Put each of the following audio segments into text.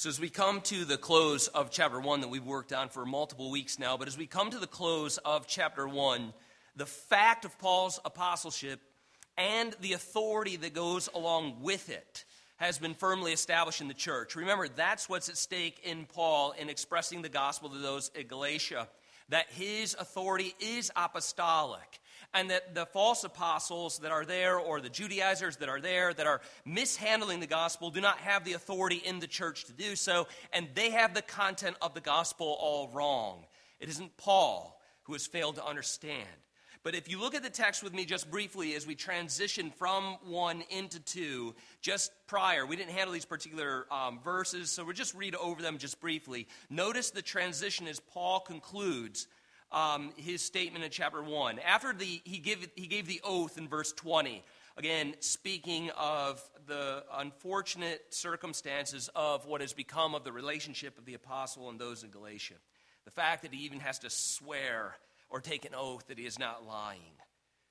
So, as we come to the close of chapter 1 that we've worked on for multiple weeks now, but as we come to the close of chapter 1, the fact of Paul's apostleship and the authority that goes along with it has been firmly established in the church. Remember, that's what's at stake in Paul in expressing the gospel to those at Galatia, that his authority is apostolic and that the false apostles that are there or the Judaizers that are there that are mishandling the gospel do not have the authority in the church to do so, and they have the content of the gospel all wrong. It isn't Paul who has failed to understand. But if you look at the text with me just briefly as we transition from one into two, just prior, we didn't handle these particular um, verses, so we'll just read over them just briefly. Notice the transition as Paul concludes um, his statement in chapter 1. After the, he, give, he gave the oath in verse 20, again, speaking of the unfortunate circumstances of what has become of the relationship of the apostle and those in Galatia. The fact that he even has to swear or take an oath that he is not lying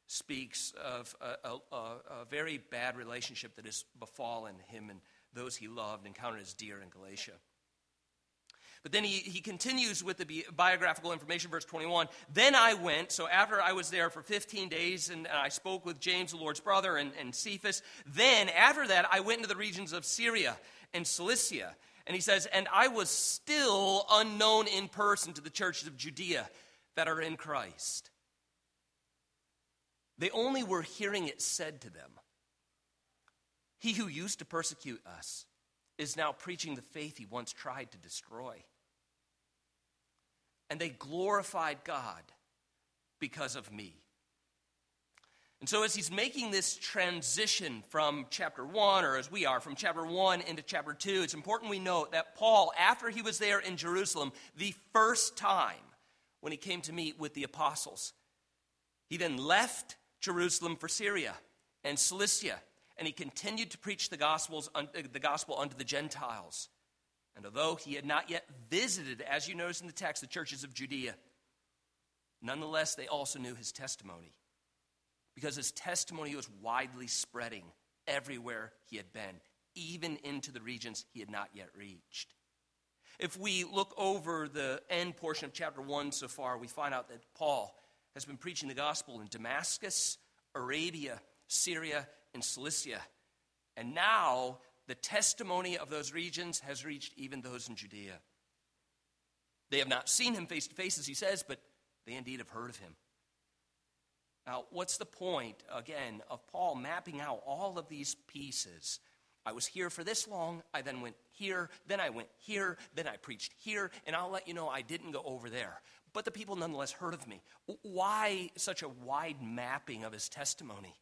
speaks of a, a, a, a very bad relationship that has befallen him and those he loved and counted as dear in Galatia. But then he, he continues with the biographical information, verse 21. Then I went, so after I was there for 15 days and, and I spoke with James, the Lord's brother, and, and Cephas, then after that I went into the regions of Syria and Cilicia. And he says, And I was still unknown in person to the churches of Judea that are in Christ. They only were hearing it said to them. He who used to persecute us is now preaching the faith he once tried to destroy. And they glorified God because of me. And so, as he's making this transition from chapter 1, or as we are, from chapter 1 into chapter 2, it's important we note that Paul, after he was there in Jerusalem the first time when he came to meet with the apostles, he then left Jerusalem for Syria and Cilicia and he continued to preach the, gospels, uh, the gospel unto the Gentiles. And although he had not yet visited, as you notice in the text, the churches of Judea, nonetheless, they also knew his testimony. Because his testimony was widely spreading everywhere he had been, even into the regions he had not yet reached. If we look over the end portion of chapter 1 so far, we find out that Paul has been preaching the gospel in Damascus, Arabia, Syria, in Cilicia. And now the testimony of those regions has reached even those in Judea. They have not seen him face to face, as he says, but they indeed have heard of him. Now, what's the point, again, of Paul mapping out all of these pieces? I was here for this long, I then went here, then I went here, then I preached here, and I'll let you know I didn't go over there. But the people nonetheless heard of me. Why such a wide mapping of his testimony?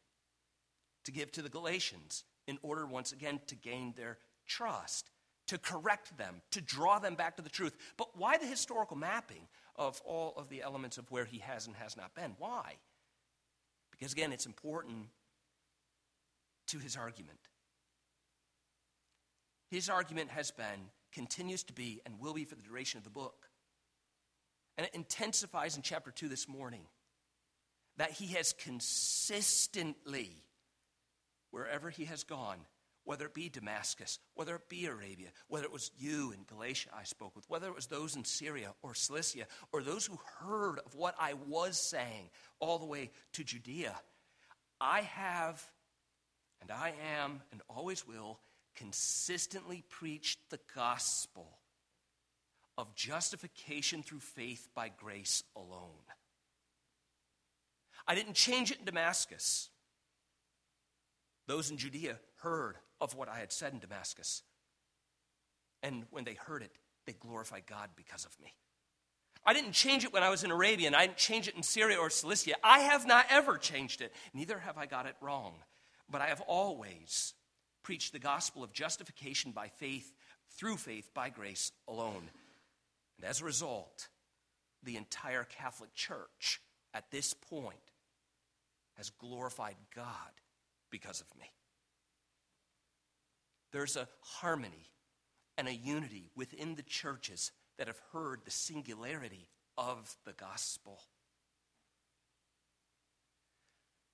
To give to the Galatians in order, once again, to gain their trust, to correct them, to draw them back to the truth. But why the historical mapping of all of the elements of where he has and has not been? Why? Because, again, it's important to his argument. His argument has been, continues to be, and will be for the duration of the book. And it intensifies in chapter 2 this morning that he has consistently wherever he has gone, whether it be Damascus, whether it be Arabia, whether it was you in Galatia I spoke with, whether it was those in Syria or Cilicia, or those who heard of what I was saying all the way to Judea, I have, and I am, and always will, consistently preach the gospel of justification through faith by grace alone. I didn't change it in Damascus. Those in Judea heard of what I had said in Damascus. And when they heard it, they glorified God because of me. I didn't change it when I was in Arabia, and I didn't change it in Syria or Cilicia. I have not ever changed it. Neither have I got it wrong. But I have always preached the gospel of justification by faith, through faith, by grace alone. And as a result, the entire Catholic Church at this point has glorified God because of me. There's a harmony and a unity within the churches that have heard the singularity of the gospel.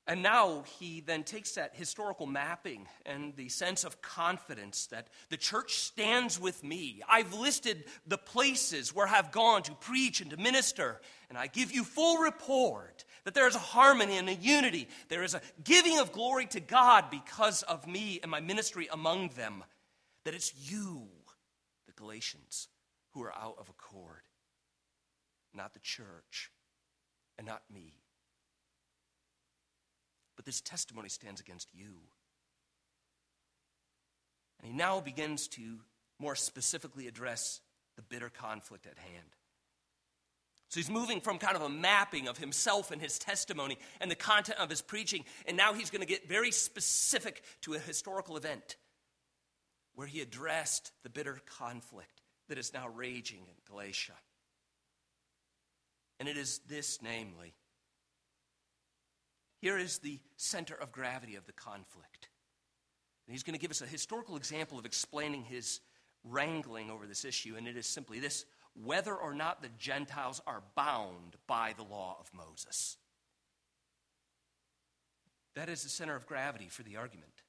And now he then takes that historical mapping and the sense of confidence that the church stands with me. I've listed the places where I've gone to preach and to minister, and I give you full report that there is a harmony and a unity. There is a giving of glory to God because of me and my ministry among them. That it's you, the Galatians, who are out of accord, not the church, and not me. But this testimony stands against you. And he now begins to more specifically address the bitter conflict at hand. So he's moving from kind of a mapping of himself and his testimony and the content of his preaching, and now he's going to get very specific to a historical event where he addressed the bitter conflict that is now raging in Galatia. And it is this, namely, here is the center of gravity of the conflict. And he's going to give us a historical example of explaining his wrangling over this issue, and it is simply this whether or not the Gentiles are bound by the law of Moses. That is the center of gravity for the argument.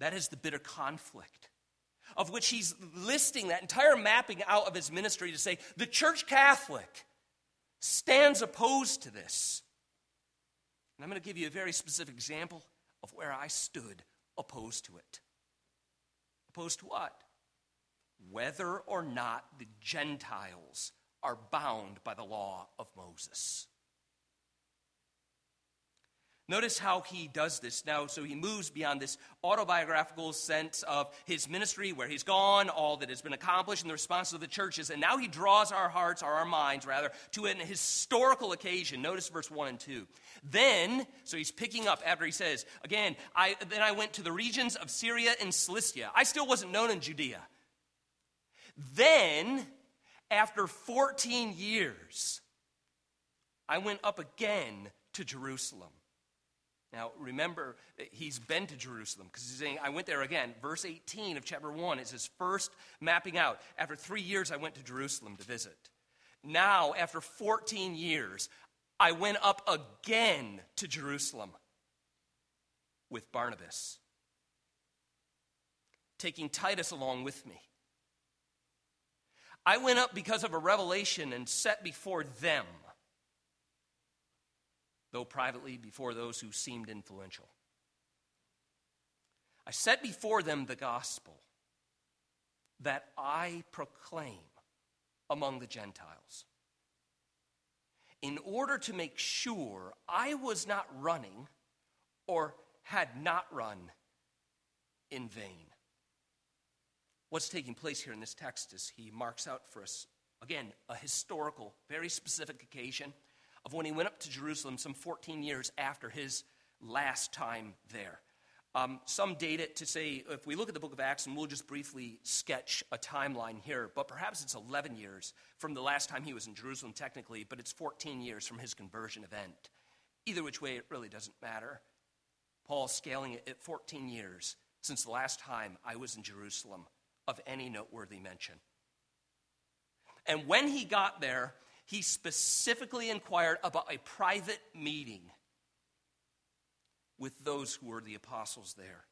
That is the bitter conflict of which he's listing that entire mapping out of his ministry to say the church Catholic stands opposed to this. And I'm going to give you a very specific example of where I stood opposed to it. Opposed to what? Whether or not the Gentiles are bound by the law of Moses. Notice how he does this now. So he moves beyond this autobiographical sense of his ministry, where he's gone, all that has been accomplished, and the response of the churches. And now he draws our hearts, or our minds rather, to an historical occasion. Notice verse 1 and 2. Then, so he's picking up after he says, again, I, then I went to the regions of Syria and Cilicia. I still wasn't known in Judea. Then, after 14 years, I went up again to Jerusalem. Now, remember, he's been to Jerusalem because he's saying, I went there again. Verse 18 of chapter 1 is his first mapping out. After three years, I went to Jerusalem to visit. Now, after 14 years, I went up again to Jerusalem with Barnabas, taking Titus along with me. I went up because of a revelation and set before them though privately before those who seemed influential. I set before them the gospel that I proclaim among the Gentiles in order to make sure I was not running or had not run in vain. What's taking place here in this text is he marks out for us, again, a historical, very specific occasion of when he went up to Jerusalem some 14 years after his last time there. Um, some date it to say, if we look at the book of Acts, and we'll just briefly sketch a timeline here, but perhaps it's 11 years from the last time he was in Jerusalem, technically, but it's 14 years from his conversion event. Either which way, it really doesn't matter. Paul scaling it at 14 years since the last time I was in Jerusalem of any noteworthy mention. And when he got there, he specifically inquired about a private meeting with those who were the apostles there.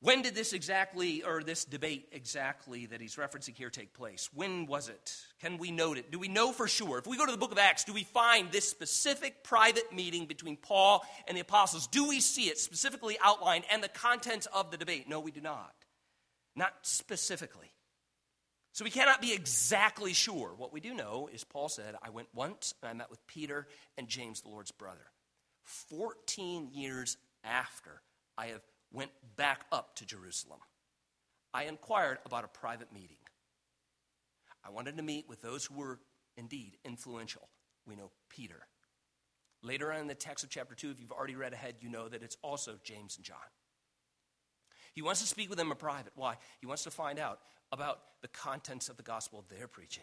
When did this exactly, or this debate exactly that he's referencing here take place? When was it? Can we note it? Do we know for sure? If we go to the book of Acts, do we find this specific private meeting between Paul and the apostles? Do we see it specifically outlined and the contents of the debate? No, we do not. Not specifically. So we cannot be exactly sure. What we do know is Paul said, I went once and I met with Peter and James, the Lord's brother. 14 years after I have went back up to Jerusalem, I inquired about a private meeting. I wanted to meet with those who were indeed influential. We know Peter. Later on in the text of chapter 2, if you've already read ahead, you know that it's also James and John. He wants to speak with them in private. Why? He wants to find out about the contents of the gospel they're preaching.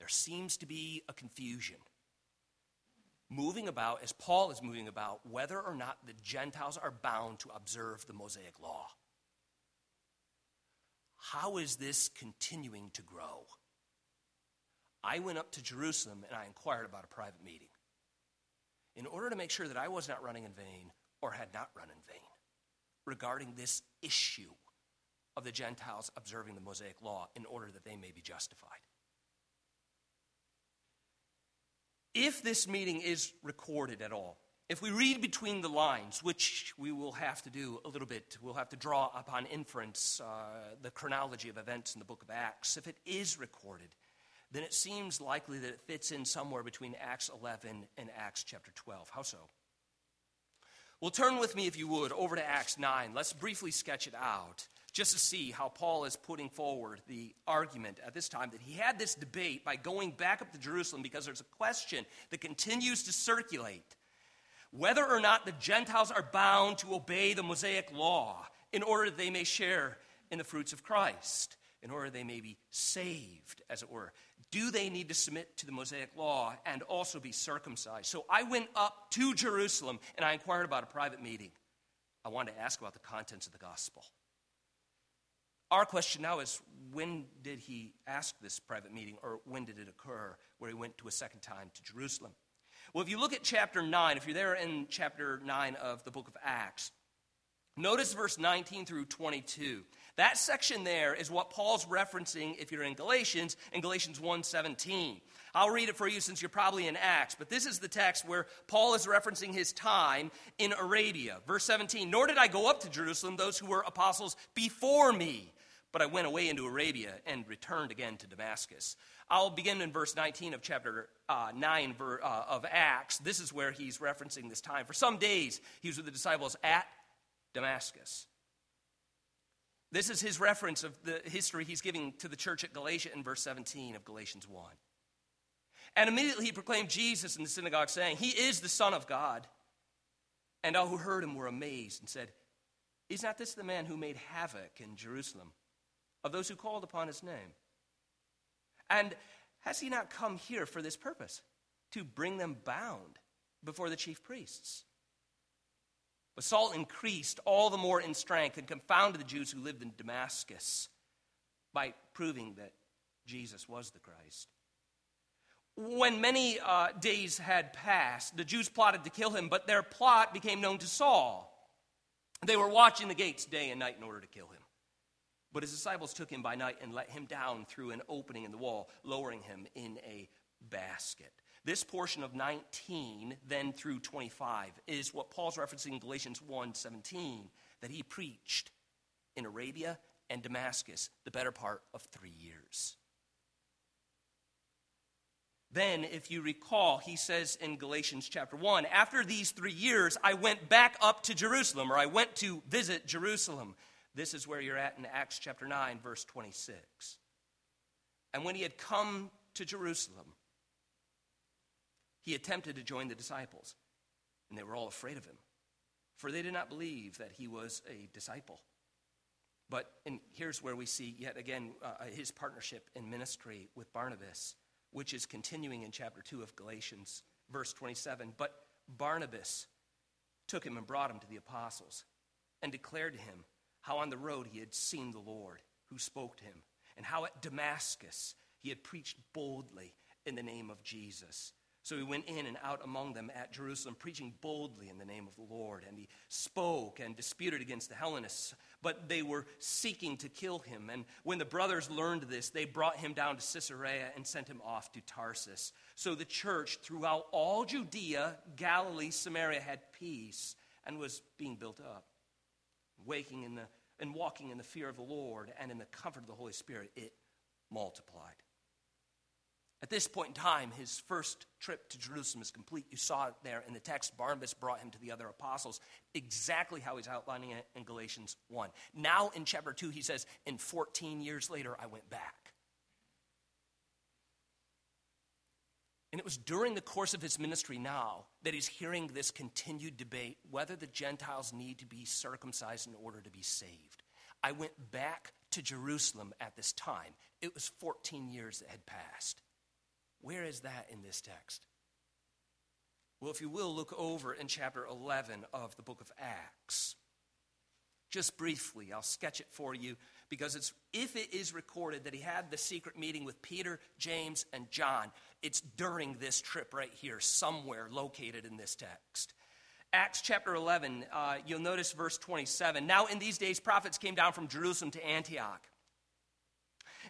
There seems to be a confusion moving about, as Paul is moving about, whether or not the Gentiles are bound to observe the Mosaic law. How is this continuing to grow? I went up to Jerusalem and I inquired about a private meeting in order to make sure that I was not running in vain or had not run in vain regarding this issue of the Gentiles observing the Mosaic law in order that they may be justified. If this meeting is recorded at all, if we read between the lines, which we will have to do a little bit, we'll have to draw upon inference uh, the chronology of events in the book of Acts. If it is recorded, then it seems likely that it fits in somewhere between Acts 11 and Acts chapter 12. How so? Well, turn with me, if you would, over to Acts 9. Let's briefly sketch it out just to see how Paul is putting forward the argument at this time that he had this debate by going back up to Jerusalem because there's a question that continues to circulate whether or not the Gentiles are bound to obey the Mosaic law in order that they may share in the fruits of Christ, in order they may be saved, as it were. Do they need to submit to the Mosaic law and also be circumcised? So I went up to Jerusalem and I inquired about a private meeting. I wanted to ask about the contents of the gospel. Our question now is when did he ask this private meeting, or when did it occur where he went to a second time to Jerusalem? Well, if you look at chapter 9, if you're there in chapter 9 of the book of Acts, notice verse 19 through 22. That section there is what Paul's referencing if you're in Galatians, in Galatians 1:17. I'll read it for you since you're probably in Acts, but this is the text where Paul is referencing his time in Arabia. Verse 17, nor did I go up to Jerusalem those who were apostles before me, but I went away into Arabia and returned again to Damascus. I'll begin in verse 19 of chapter uh, 9 ver, uh, of Acts. This is where he's referencing this time. For some days, he was with the disciples at Damascus. This is his reference of the history he's giving to the church at Galatia in verse 17 of Galatians 1. And immediately he proclaimed Jesus in the synagogue, saying, He is the Son of God. And all who heard him were amazed and said, Is not this the man who made havoc in Jerusalem? of those who called upon his name. And has he not come here for this purpose? To bring them bound before the chief priests. But Saul increased all the more in strength and confounded the Jews who lived in Damascus by proving that Jesus was the Christ. When many uh, days had passed, the Jews plotted to kill him, but their plot became known to Saul. They were watching the gates day and night in order to kill him. But his disciples took him by night and let him down through an opening in the wall, lowering him in a basket. This portion of 19, then through 25, is what Paul's referencing in Galatians 1 17, that he preached in Arabia and Damascus the better part of three years. Then, if you recall, he says in Galatians chapter 1 After these three years, I went back up to Jerusalem, or I went to visit Jerusalem. This is where you're at in Acts chapter 9, verse 26. And when he had come to Jerusalem, he attempted to join the disciples, and they were all afraid of him, for they did not believe that he was a disciple. But and here's where we see yet again uh, his partnership in ministry with Barnabas, which is continuing in chapter 2 of Galatians, verse 27. But Barnabas took him and brought him to the apostles and declared to him how on the road he had seen the Lord who spoke to him, and how at Damascus he had preached boldly in the name of Jesus. So he went in and out among them at Jerusalem, preaching boldly in the name of the Lord. And he spoke and disputed against the Hellenists, but they were seeking to kill him. And when the brothers learned this, they brought him down to Caesarea and sent him off to Tarsus. So the church throughout all Judea, Galilee, Samaria had peace and was being built up waking in the, and walking in the fear of the Lord and in the comfort of the Holy Spirit, it multiplied. At this point in time, his first trip to Jerusalem is complete. You saw it there in the text. Barnabas brought him to the other apostles, exactly how he's outlining it in Galatians 1. Now in chapter 2, he says, "In 14 years later, I went back. And it was during the course of his ministry now that he's hearing this continued debate whether the Gentiles need to be circumcised in order to be saved. I went back to Jerusalem at this time. It was 14 years that had passed. Where is that in this text? Well, if you will, look over in chapter 11 of the book of Acts. Just briefly, I'll sketch it for you because it's, if it is recorded that he had the secret meeting with Peter, James, and John, it's during this trip right here, somewhere located in this text. Acts chapter 11, uh, you'll notice verse 27. Now, in these days, prophets came down from Jerusalem to Antioch.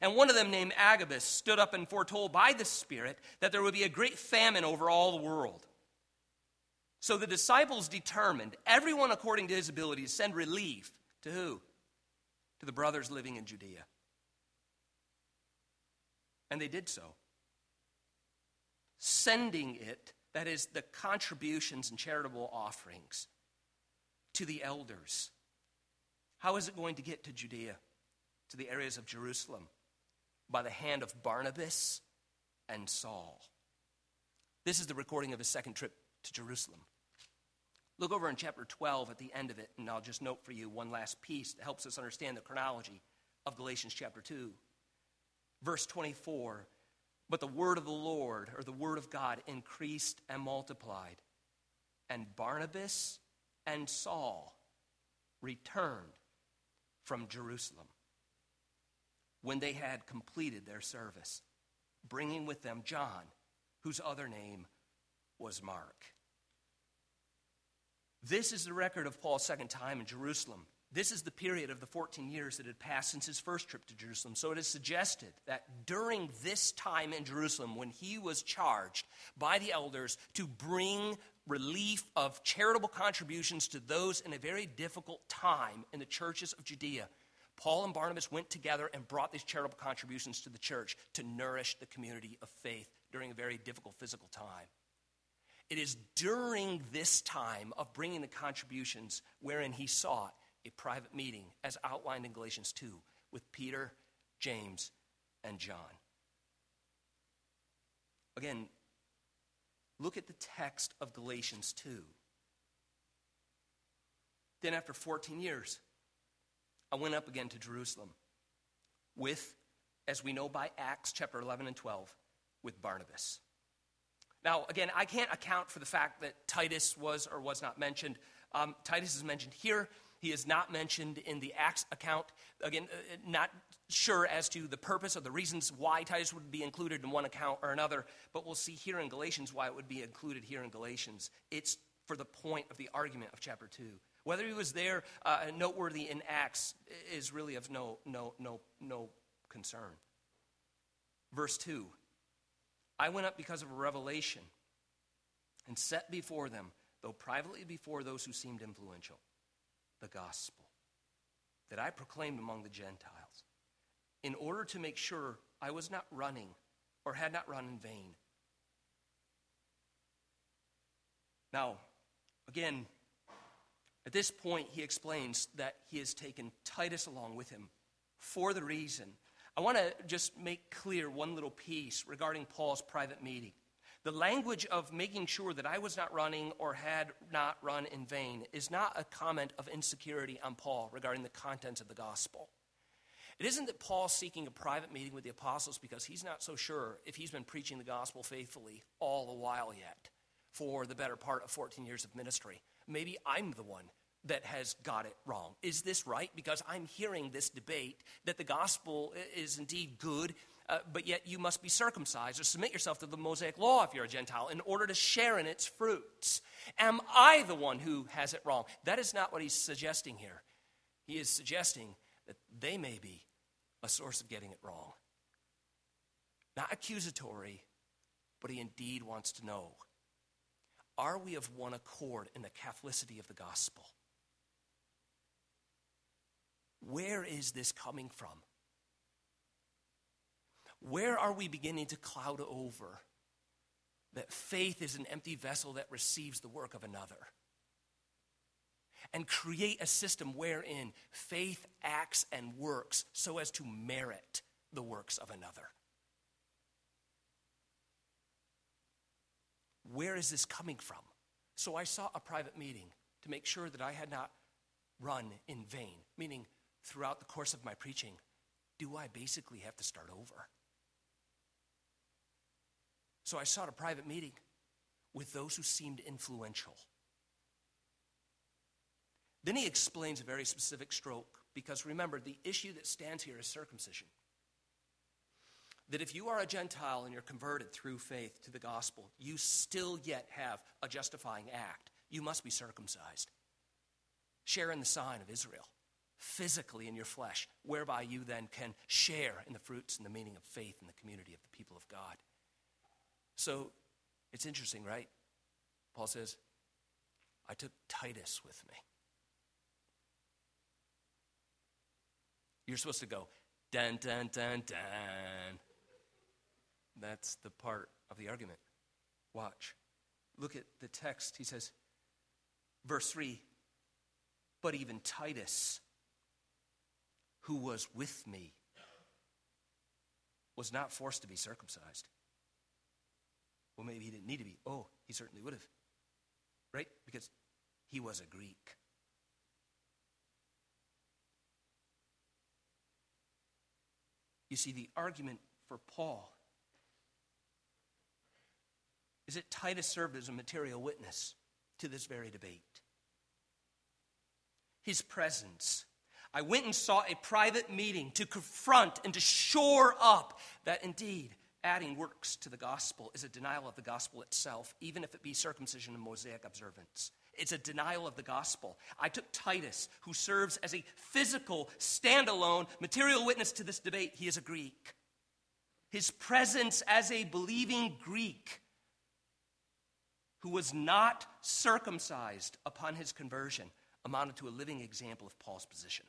And one of them, named Agabus, stood up and foretold by the Spirit that there would be a great famine over all the world. So the disciples determined, everyone according to his ability, to send relief to who? To the brothers living in Judea. And they did so. Sending it that is, the contributions and charitable offerings to the elders. How is it going to get to Judea, to the areas of Jerusalem? By the hand of Barnabas and Saul. This is the recording of his second trip to Jerusalem. Look over in chapter 12 at the end of it, and I'll just note for you one last piece that helps us understand the chronology of Galatians chapter 2. Verse 24 but the word of the Lord, or the word of God, increased and multiplied. And Barnabas and Saul returned from Jerusalem when they had completed their service, bringing with them John, whose other name was Mark. This is the record of Paul's second time in Jerusalem. This is the period of the 14 years that had passed since his first trip to Jerusalem. So it is suggested that during this time in Jerusalem, when he was charged by the elders to bring relief of charitable contributions to those in a very difficult time in the churches of Judea, Paul and Barnabas went together and brought these charitable contributions to the church to nourish the community of faith during a very difficult physical time. It is during this time of bringing the contributions wherein he sought a private meeting, as outlined in Galatians 2, with Peter, James, and John. Again, look at the text of Galatians 2. Then, after 14 years, I went up again to Jerusalem with, as we know by Acts chapter 11 and 12, with Barnabas. Now, again, I can't account for the fact that Titus was or was not mentioned. Um, Titus is mentioned here. He is not mentioned in the Acts account. Again, uh, uh, not sure as to the purpose or the reasons why Titus would be included in one account or another, but we'll see here in Galatians why it would be included here in Galatians. It's for the point of the argument of chapter 2. Whether he was there uh, noteworthy in Acts is really of no, no, no, no concern. Verse 2 I went up because of a revelation and set before them, though privately before those who seemed influential the gospel that I proclaimed among the Gentiles in order to make sure I was not running or had not run in vain. Now, again, at this point, he explains that he has taken Titus along with him for the reason. I want to just make clear one little piece regarding Paul's private meeting. The language of making sure that I was not running or had not run in vain is not a comment of insecurity on Paul regarding the contents of the gospel. It isn't that Paul's seeking a private meeting with the apostles because he's not so sure if he's been preaching the gospel faithfully all the while yet for the better part of 14 years of ministry. Maybe I'm the one that has got it wrong. Is this right? Because I'm hearing this debate that the gospel is indeed good uh, but yet you must be circumcised or submit yourself to the Mosaic law if you're a Gentile in order to share in its fruits. Am I the one who has it wrong? That is not what he's suggesting here. He is suggesting that they may be a source of getting it wrong. Not accusatory, but he indeed wants to know are we of one accord in the Catholicity of the gospel? Where is this coming from? Where are we beginning to cloud over that faith is an empty vessel that receives the work of another? And create a system wherein faith acts and works so as to merit the works of another. Where is this coming from? So I sought a private meeting to make sure that I had not run in vain, meaning throughout the course of my preaching, do I basically have to start over? So I sought a private meeting with those who seemed influential. Then he explains a very specific stroke because remember, the issue that stands here is circumcision. That if you are a Gentile and you're converted through faith to the gospel, you still yet have a justifying act. You must be circumcised. Share in the sign of Israel, physically in your flesh, whereby you then can share in the fruits and the meaning of faith in the community of the people of God. So it's interesting, right? Paul says, I took Titus with me. You're supposed to go, dun, dun, dun, dun. That's the part of the argument. Watch. Look at the text. He says, verse 3 But even Titus, who was with me, was not forced to be circumcised. Well, maybe he didn't need to be. Oh, he certainly would have. Right? Because he was a Greek. You see, the argument for Paul is that Titus served as a material witness to this very debate. His presence. I went and saw a private meeting to confront and to shore up that indeed adding works to the gospel is a denial of the gospel itself, even if it be circumcision and Mosaic observance. It's a denial of the gospel. I took Titus, who serves as a physical, standalone, material witness to this debate. He is a Greek. His presence as a believing Greek who was not circumcised upon his conversion amounted to a living example of Paul's position.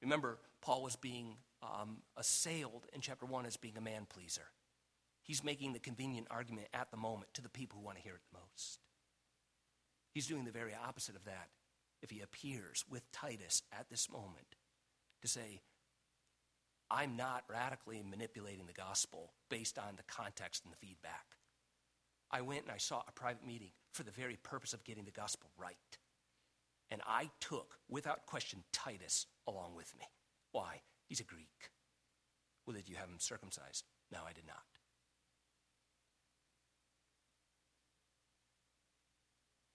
Remember, Paul was being um, assailed in chapter 1 as being a man pleaser. He's making the convenient argument at the moment to the people who want to hear it the most. He's doing the very opposite of that if he appears with Titus at this moment to say, I'm not radically manipulating the gospel based on the context and the feedback. I went and I saw a private meeting for the very purpose of getting the gospel right. And I took, without question, Titus along with me. Why? He's a Greek. Well, did you have him circumcised? No, I did not.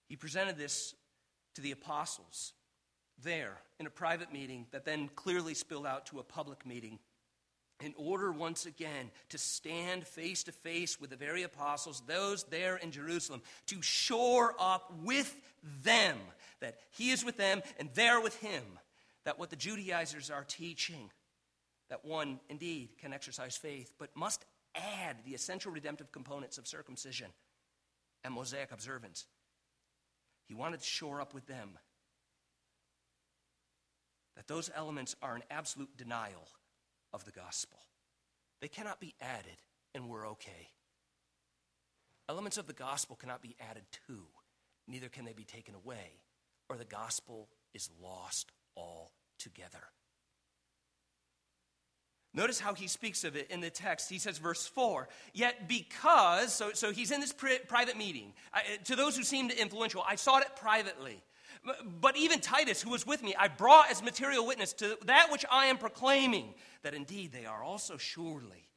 He presented this to the apostles there in a private meeting that then clearly spilled out to a public meeting in order once again to stand face to face with the very apostles, those there in Jerusalem, to shore up with them that he is with them and they're with him, that what the Judaizers are teaching, that one indeed can exercise faith, but must add the essential redemptive components of circumcision and Mosaic observance. He wanted to shore up with them that those elements are an absolute denial of the gospel. They cannot be added, and we're okay. Elements of the gospel cannot be added to, neither can they be taken away, or the gospel is lost altogether. Notice how he speaks of it in the text. He says, verse 4, yet because, so, so he's in this pri- private meeting. I, to those who seemed influential, I sought it privately. But even Titus, who was with me, I brought as material witness to that which I am proclaiming, that indeed they are also surely.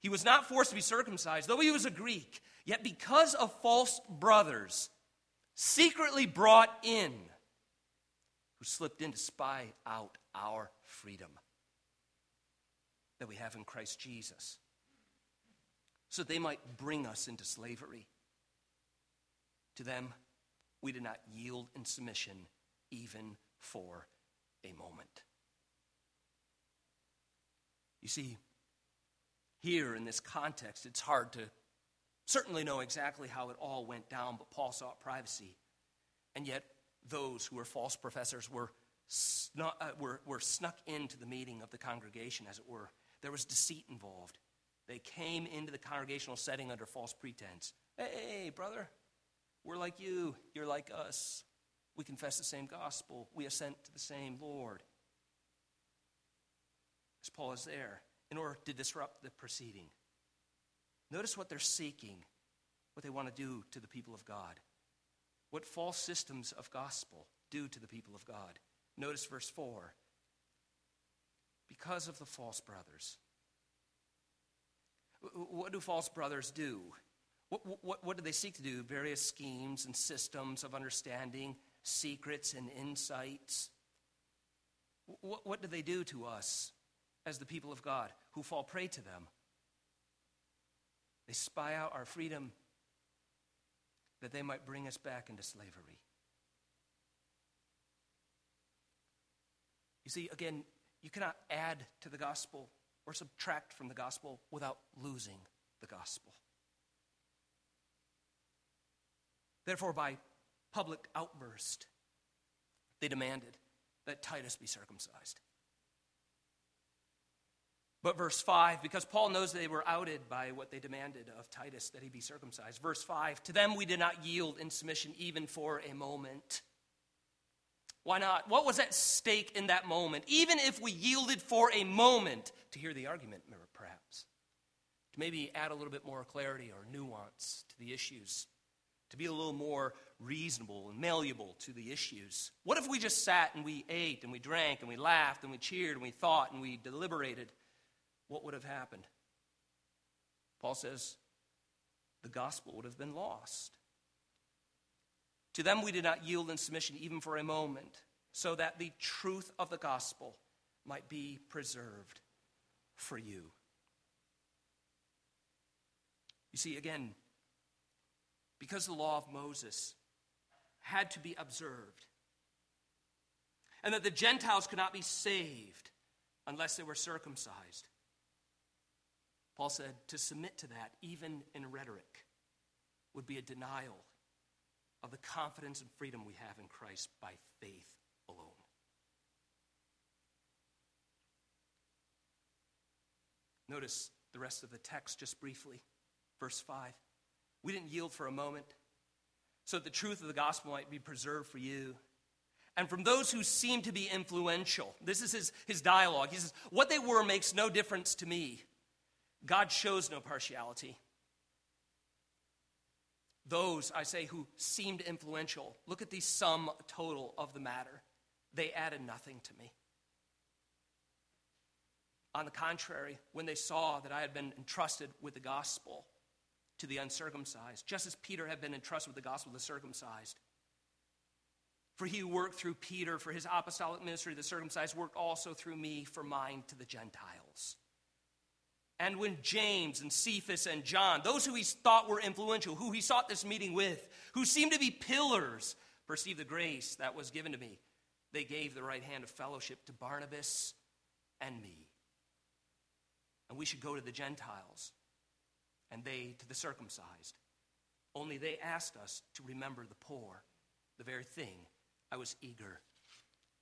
He was not forced to be circumcised, though he was a Greek, yet because of false brothers, secretly brought in, who slipped in to spy out our freedom that we have in Christ Jesus, so they might bring us into slavery. To them, we did not yield in submission even for a moment. You see, here in this context, it's hard to certainly know exactly how it all went down, but Paul sought privacy. And yet, those who were false professors were snuck, uh, were, were snuck into the meeting of the congregation, as it were. There was deceit involved. They came into the congregational setting under false pretense. Hey, brother, we're like you. You're like us. We confess the same gospel. We assent to the same Lord. As Paul is there in order to disrupt the proceeding. Notice what they're seeking, what they want to do to the people of God. What false systems of gospel do to the people of God. Notice verse 4 because of the false brothers. What do false brothers do? What, what, what do they seek to do? Various schemes and systems of understanding secrets and insights. What, what do they do to us as the people of God who fall prey to them? They spy out our freedom that they might bring us back into slavery. You see, again, you cannot add to the gospel or subtract from the gospel without losing the gospel. Therefore, by public outburst, they demanded that Titus be circumcised. But verse 5, because Paul knows they were outed by what they demanded of Titus that he be circumcised. Verse 5, to them we did not yield in submission even for a moment. Why not? What was at stake in that moment? Even if we yielded for a moment to hear the argument, perhaps, to maybe add a little bit more clarity or nuance to the issues, to be a little more reasonable and malleable to the issues. What if we just sat and we ate and we drank and we laughed and we cheered and we thought and we deliberated? What would have happened? Paul says the gospel would have been lost. To them we did not yield in submission even for a moment, so that the truth of the gospel might be preserved for you. You see, again, because the law of Moses had to be observed, and that the Gentiles could not be saved unless they were circumcised. Paul said to submit to that, even in rhetoric, would be a denial of the confidence and freedom we have in Christ by faith alone. Notice the rest of the text just briefly. Verse 5. We didn't yield for a moment so that the truth of the gospel might be preserved for you. And from those who seem to be influential, this is his, his dialogue. He says, What they were makes no difference to me. God shows no partiality. Those, I say, who seemed influential, look at the sum total of the matter. They added nothing to me. On the contrary, when they saw that I had been entrusted with the gospel to the uncircumcised, just as Peter had been entrusted with the gospel to the circumcised, for he who worked through Peter for his apostolic ministry the circumcised worked also through me for mine to the Gentiles. And when James and Cephas and John, those who he thought were influential, who he sought this meeting with, who seemed to be pillars, perceived the grace that was given to me, they gave the right hand of fellowship to Barnabas and me. And we should go to the Gentiles, and they to the circumcised. Only they asked us to remember the poor, the very thing I was eager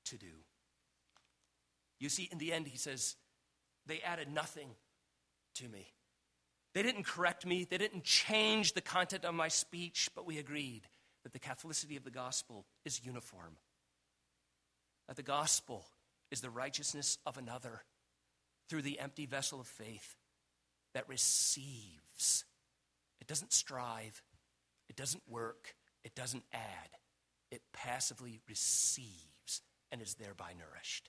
to do. You see, in the end, he says, they added nothing to me. They didn't correct me, they didn't change the content of my speech, but we agreed that the Catholicity of the gospel is uniform. That the gospel is the righteousness of another through the empty vessel of faith that receives. It doesn't strive, it doesn't work, it doesn't add. It passively receives and is thereby nourished.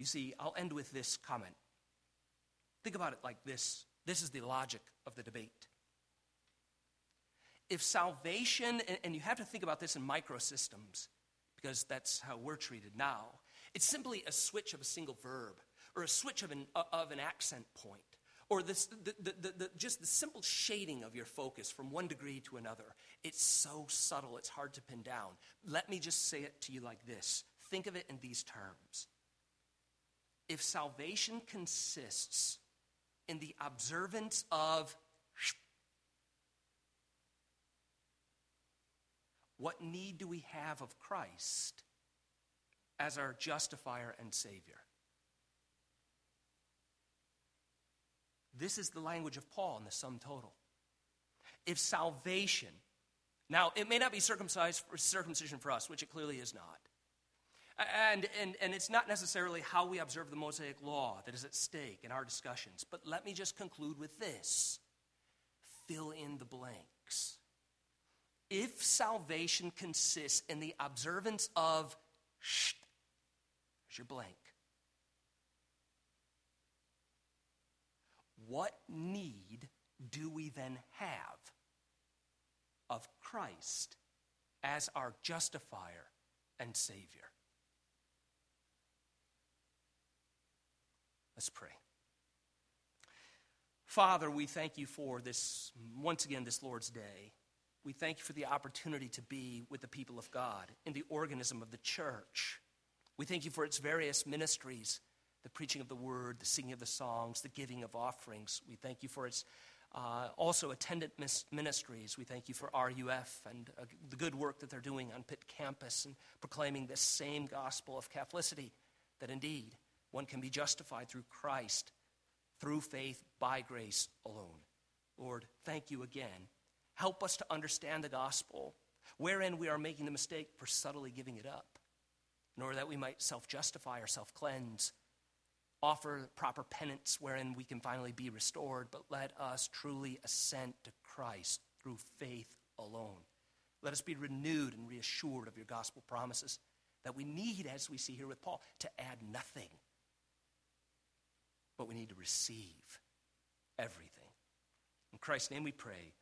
You see, I'll end with this comment. Think about it like this this is the logic of the debate. If salvation, and you have to think about this in microsystems, because that's how we're treated now, it's simply a switch of a single verb or a switch of an, uh, of an accent point or this, the, the, the, just the simple shading of your focus from one degree to another. It's so subtle, it's hard to pin down. Let me just say it to you like this think of it in these terms if salvation consists in the observance of what need do we have of Christ as our justifier and Savior? This is the language of Paul in the sum total. If salvation, now it may not be circumcised for circumcision for us, which it clearly is not. And, and, and it's not necessarily how we observe the Mosaic law that is at stake in our discussions. But let me just conclude with this fill in the blanks. If salvation consists in the observance of, your blank. What need do we then have of Christ as our justifier and Savior. Let's pray. Father, we thank you for this, once again, this Lord's Day. We thank you for the opportunity to be with the people of God in the organism of the church. We thank you for its various ministries the preaching of the word, the singing of the songs, the giving of offerings. We thank you for its uh, also attendant ministries. We thank you for RUF and uh, the good work that they're doing on Pitt campus and proclaiming this same gospel of Catholicity that indeed one can be justified through Christ, through faith, by grace alone. Lord, thank you again. Help us to understand the gospel, wherein we are making the mistake for subtly giving it up, order that we might self justify or self cleanse offer proper penance wherein we can finally be restored, but let us truly assent to Christ through faith alone. Let us be renewed and reassured of your gospel promises that we need, as we see here with Paul, to add nothing, but we need to receive everything. In Christ's name we pray.